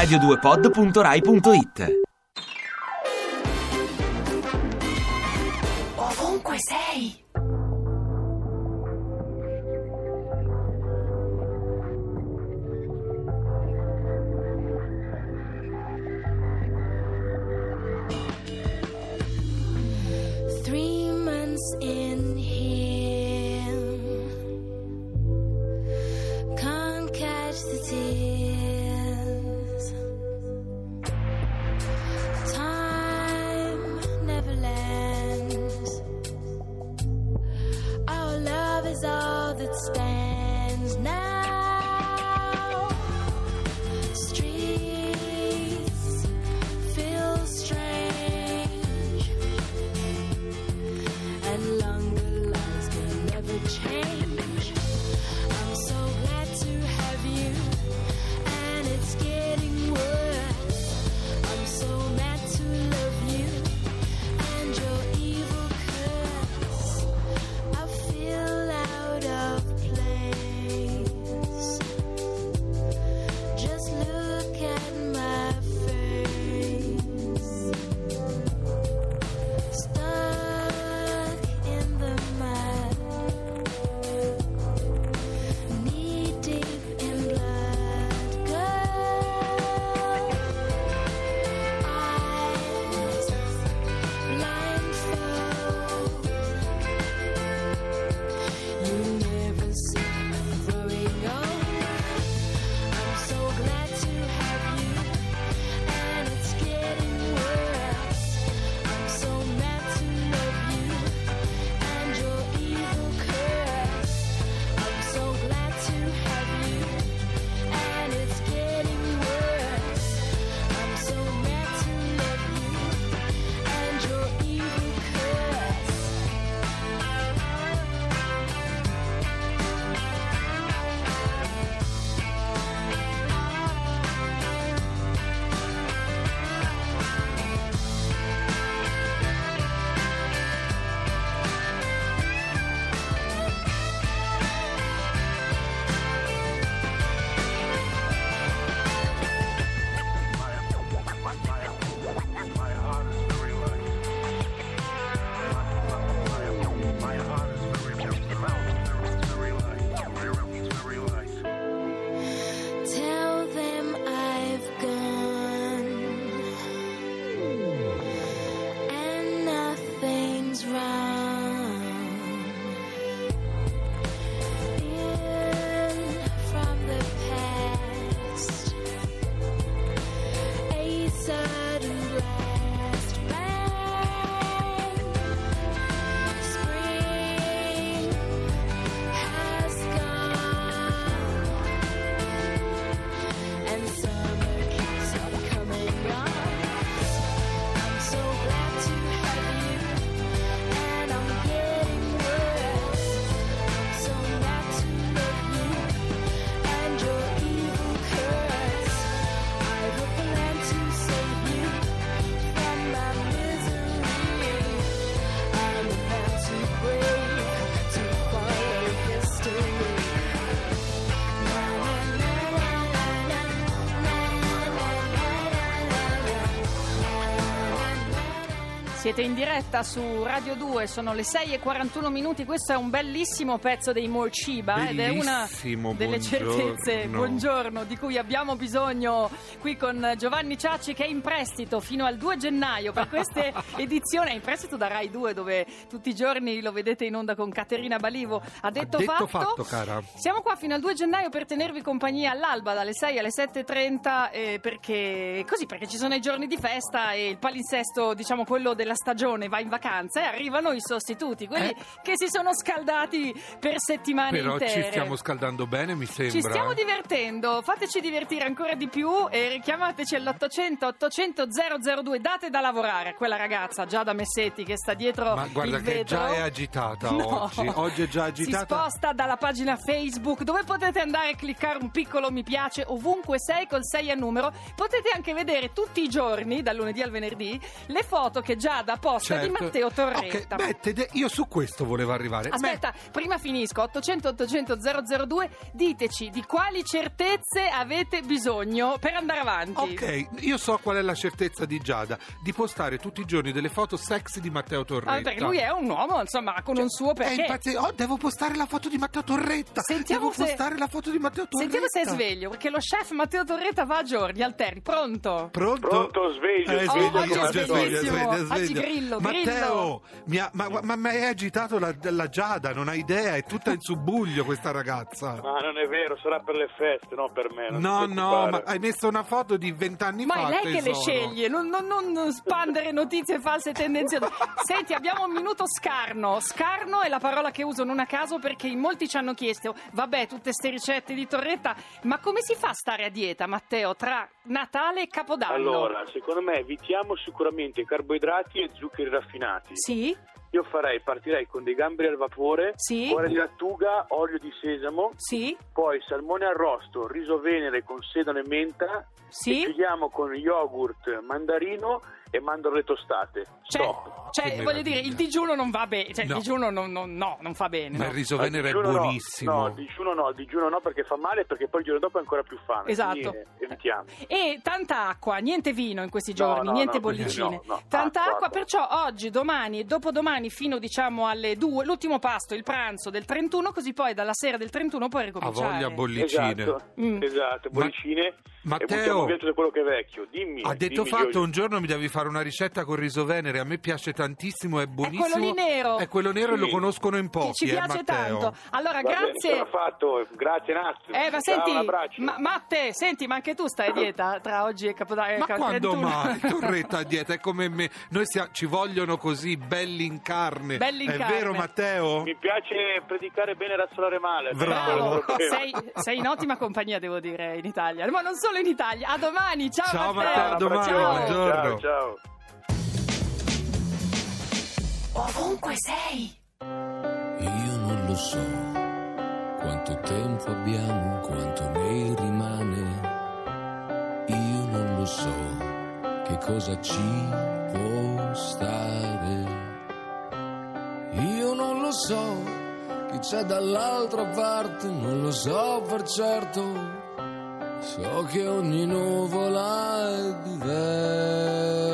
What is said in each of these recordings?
radio2pod.rai.it Ovunque sei. Three months in Siete in diretta su Radio 2, sono le 6 e 41 minuti. Questo è un bellissimo pezzo dei Morciba ed è una delle buongiorno. certezze, buongiorno, di cui abbiamo bisogno qui con Giovanni Ciacci che è in prestito fino al 2 gennaio per queste edizioni. È in prestito da Rai 2 dove tutti i giorni lo vedete in onda con Caterina Balivo. Ha detto, detto fatto, cara. Siamo qua fino al 2 gennaio per tenervi compagnia all'alba dalle 6 alle 7.30 eh, perché così perché ci sono i giorni di festa e il palinsesto, diciamo quello della stagione, va in vacanza e arrivano i sostituti, quelli Eh. che si sono scaldati per settimane Però intere. ci stiamo scaldando bene, mi sembra. Ci stiamo divertendo, fateci divertire ancora di più e richiamateci all'800 800 002. Date da lavorare a quella ragazza Giada Messetti che sta dietro Ma guarda che vetro. già è agitata No. oggi. Oggi è già Si agitata. sposta dalla pagina Facebook dove potete andare a cliccare un piccolo mi piace ovunque sei col 6 a numero. Potete anche vedere tutti i giorni, dal lunedì al venerdì, le foto che Giada Giada posta di Certo. Matteo Ok, Torretta. beh, Tede- io su questo volevo arrivare. Aspetta, prima finisco. 800 800 002 diteci di quali certezze avete bisogno per andare avanti. Ok, io so qual è la certezza di Giada, di postare tutti i giorni delle foto sexy di Matteo Torretta. Ah, perché lui è un uomo, insomma, con un suo È perché. impazzi- oh, devo postare la foto di Matteo Torretta. Sentiamo devo se- postare la foto di Matteo Torretta. Sentiamo se è sveglio, perché lo chef Matteo Torretta va a giorni, alterni. Pronto? Pronto? Pronto, sveglio, Eh, sveglio, sveglio, oggi è sveglio, sveglissimo. sveglio, sveglio. Oggi grillo, Matteo, mi ha- ma, ma mi hai agitato la, la Giada, non hai idea, è tutta in subbuglio questa ragazza. Ma non è vero, sarà per le feste, non per me. non No, no, ma hai messo una foto di vent'anni Ma fa. è lei che le tesoro. sceglie, non, non- non spandere notizie false e tendenziose. Senti, abbiamo un minuto scarno. Scarno è la parola che uso non a caso perché in molti ci hanno chiesto, vabbè, tutte ste ricette di Torretta, ma come si fa a stare a dieta, Matteo, tra Natale e Capodanno? Allora, secondo me evitiamo sicuramente carboidrati e zuccheri raffinati. Sì? Io farei, partirei con dei gamberi al vapore, Sì. cuore di lattuga, olio di sesamo, Sì? poi salmone arrosto, riso venere con sedano e menta, e Sì? chiudiamo con yogurt, mandarino e mandorle tostate. Cioè, Stop. cioè, voglio meraviglia. dire, il digiuno non va bene, cioè No. il digiuno non, non- no, non fa bene. Ma no. il riso venere è digiuno no. buonissimo. No, il digiuno no, il digiuno no perché fa male perché poi il giorno dopo è ancora più fame. Esatto. evitiamo. E tanta acqua, niente vino in questi giorni, no, niente no, bollicine. no, no, tanta acqua, acqua, perciò oggi, domani e dopodomani fino diciamo alle 2, l'ultimo pasto, il pranzo del 31, così poi dalla sera del 31 puoi Ha ricominciare. voglia bollicine. Esatto, Mm. esatto, bollicine. Matteo- e quello che è vecchio. Dimmi. Ha detto dimmi, fatto Giorgio. un giorno mi devi fare una ricetta con riso venere, a me piace tantissimo, è buonissimo. quello lì nero. È quello nero e Sì. lo conoscono in Che pochi, ci eh, piace Matteo. tanto. Allora, Va bene, grazie. sarà fatto. Grazie Nazio. Eh, ma Ciao, senti, un abbraccio. ma, Matte, senti, ma anche tu stai a dieta tra oggi e Capodanno? Ma quando 31? mai? Torretta a dieta, è come me. Noi sia- ci vogliono così, belli in carne. Belli in è carne. vero, Matteo? Mi piace predicare bene e razzolare male. Bravo. È sei, sei in ottima compagnia, devo dire, in Italia. Ma non solo in Italia. A domani, ciao, Ciao, Matteo. Matteo, a domani, Ciao. buongiorno. Ciao, ciao. Ovunque sei. Io non lo so quanto tempo abbiamo, quanto ne rimane. Io non lo so che cosa ci può stare. Io non lo so chi c'è dall'altra parte, non lo so per certo. So che ogni nuvola è diversa.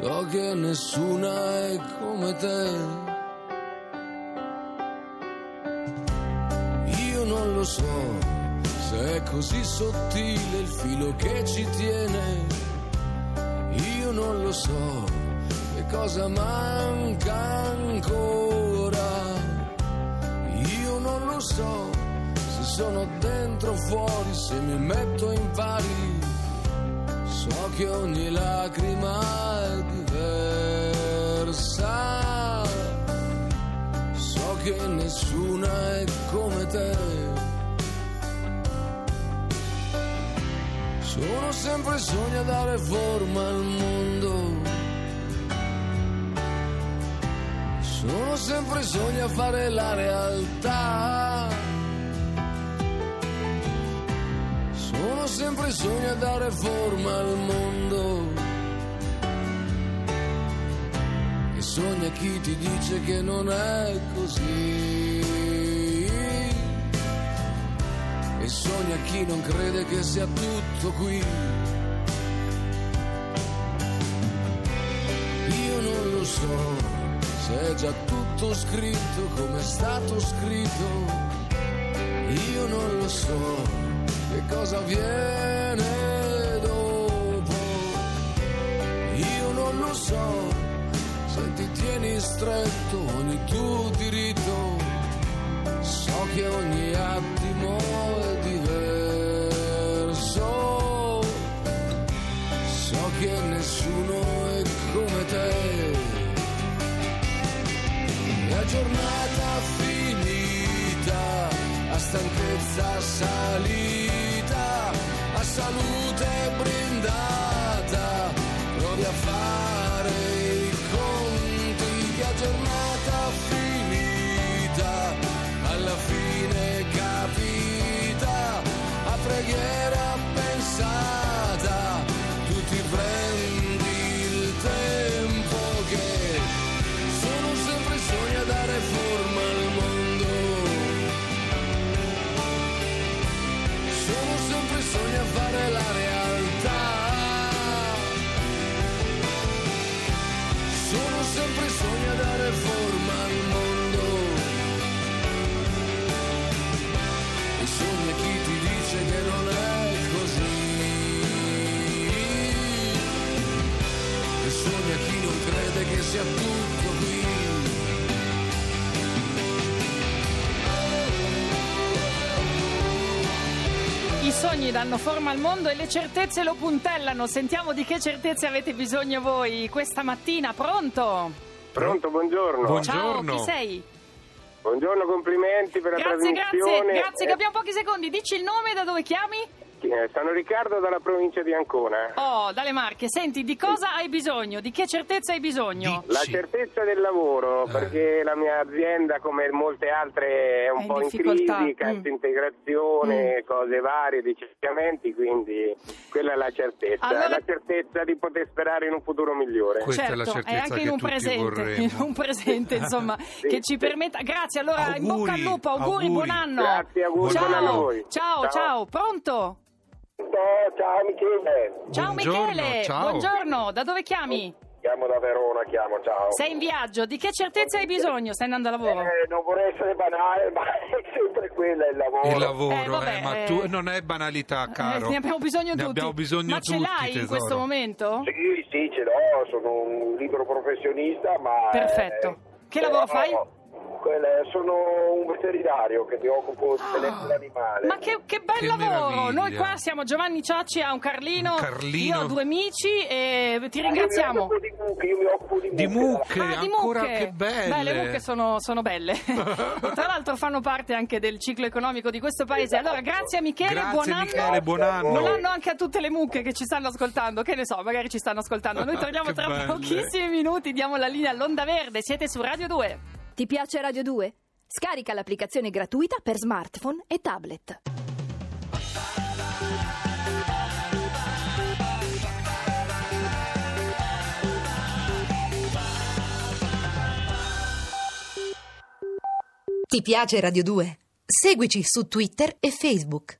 So che nessuna è come te. Io non lo so se è così sottile il filo che ci tiene. Io non lo so che cosa manca ancora. Io non lo so se sono dentro o fuori, se mi metto in pari. So che ogni lacrima è diversa. So che nessuna è come te. Sono sempre sogni a dare forma al mondo. Sono sempre sogni a fare la realtà. Sempre sogni a dare forma al mondo. E sogna chi ti dice che non è così. E sogna chi non crede che sia tutto qui. Io non lo so se è già tutto scritto come è stato scritto. Io non lo so che cosa viene dopo. Io non lo so se ti tieni stretto ogni tuo diritto. So che ogni attimo a sogni danno forma al mondo e le certezze lo puntellano. Sentiamo di che certezze avete bisogno voi questa mattina. Pronto? Pronto, buongiorno. Buongiorno. Ciao, chi sei? Buongiorno, complimenti per la Grazie, trasmissione. grazie, grazie, che Eh, abbiamo pochi secondi. Dici il nome da dove chiami? Eh, sono Riccardo dalla provincia di Ancona. Oh, dalle Marche. Senti, di cosa hai bisogno? Di che certezza hai bisogno? La Sì. certezza del lavoro, Eh. perché la mia azienda, come molte altre, è un È po' in crisi, Mm. cassa integrazione, cose varie, licenziamenti, quindi quella è la certezza. Allora- La certezza di poter sperare in un futuro migliore. Questa è la certo, certezza anche che in un presente, in un presente, insomma, che ci permetta. Grazie, allora in bocca al Auguri, lupo, auguri, auguri. buon anno. Grazie, auguri, ciao. buon anno a voi. ciao, ciao, Ciao. pronto? Ciao Michele, Ciao Buongiorno, Michele, ciao. buongiorno, da dove chiami? chiamo da Verona, chiamo, ciao. Sei in viaggio, di che certezza hai bisogno? Stai andando a lavoro? Eh, non vorrei essere banale, ma è sempre quella il lavoro. Il lavoro, Eh, vabbè, eh, ma eh. tu non è banalità, caro. Eh, ne abbiamo bisogno Ne tutti. abbiamo bisogno Ma ce tutti, l'hai in tesoro. questo momento? Sì, sì, ce l'ho, sono un libero professionista, ma... Perfetto. Che lavoro fai? Sono un veterinario che mi occupo di Ah. benessere animale. Ma che, che bel Che lavoro! meraviglia. Noi qua siamo Giovanni Ciacci a un Carlino, Un Carlino. io ho due amici e ti Io mi ringraziamo. occupo di mucche, io mi occupo di mucche. Di mucche, Ah, di ancora mucche. che belle. Beh, le mucche sono, sono belle. tra l'altro fanno parte anche del ciclo economico di questo paese. Allora, grazie a Michele, Grazie, buon anno. Michele, buon anno. Buon anno anche a tutte le mucche che ci stanno ascoltando. Che ne so, magari ci stanno ascoltando. Noi torniamo tra belle. pochissimi minuti. Diamo la linea all'Onda Verde. Siete su Radio 2. Ti piace Radio 2? Scarica l'applicazione gratuita per smartphone e tablet. Ti piace Radio 2? Seguici su Twitter e Facebook.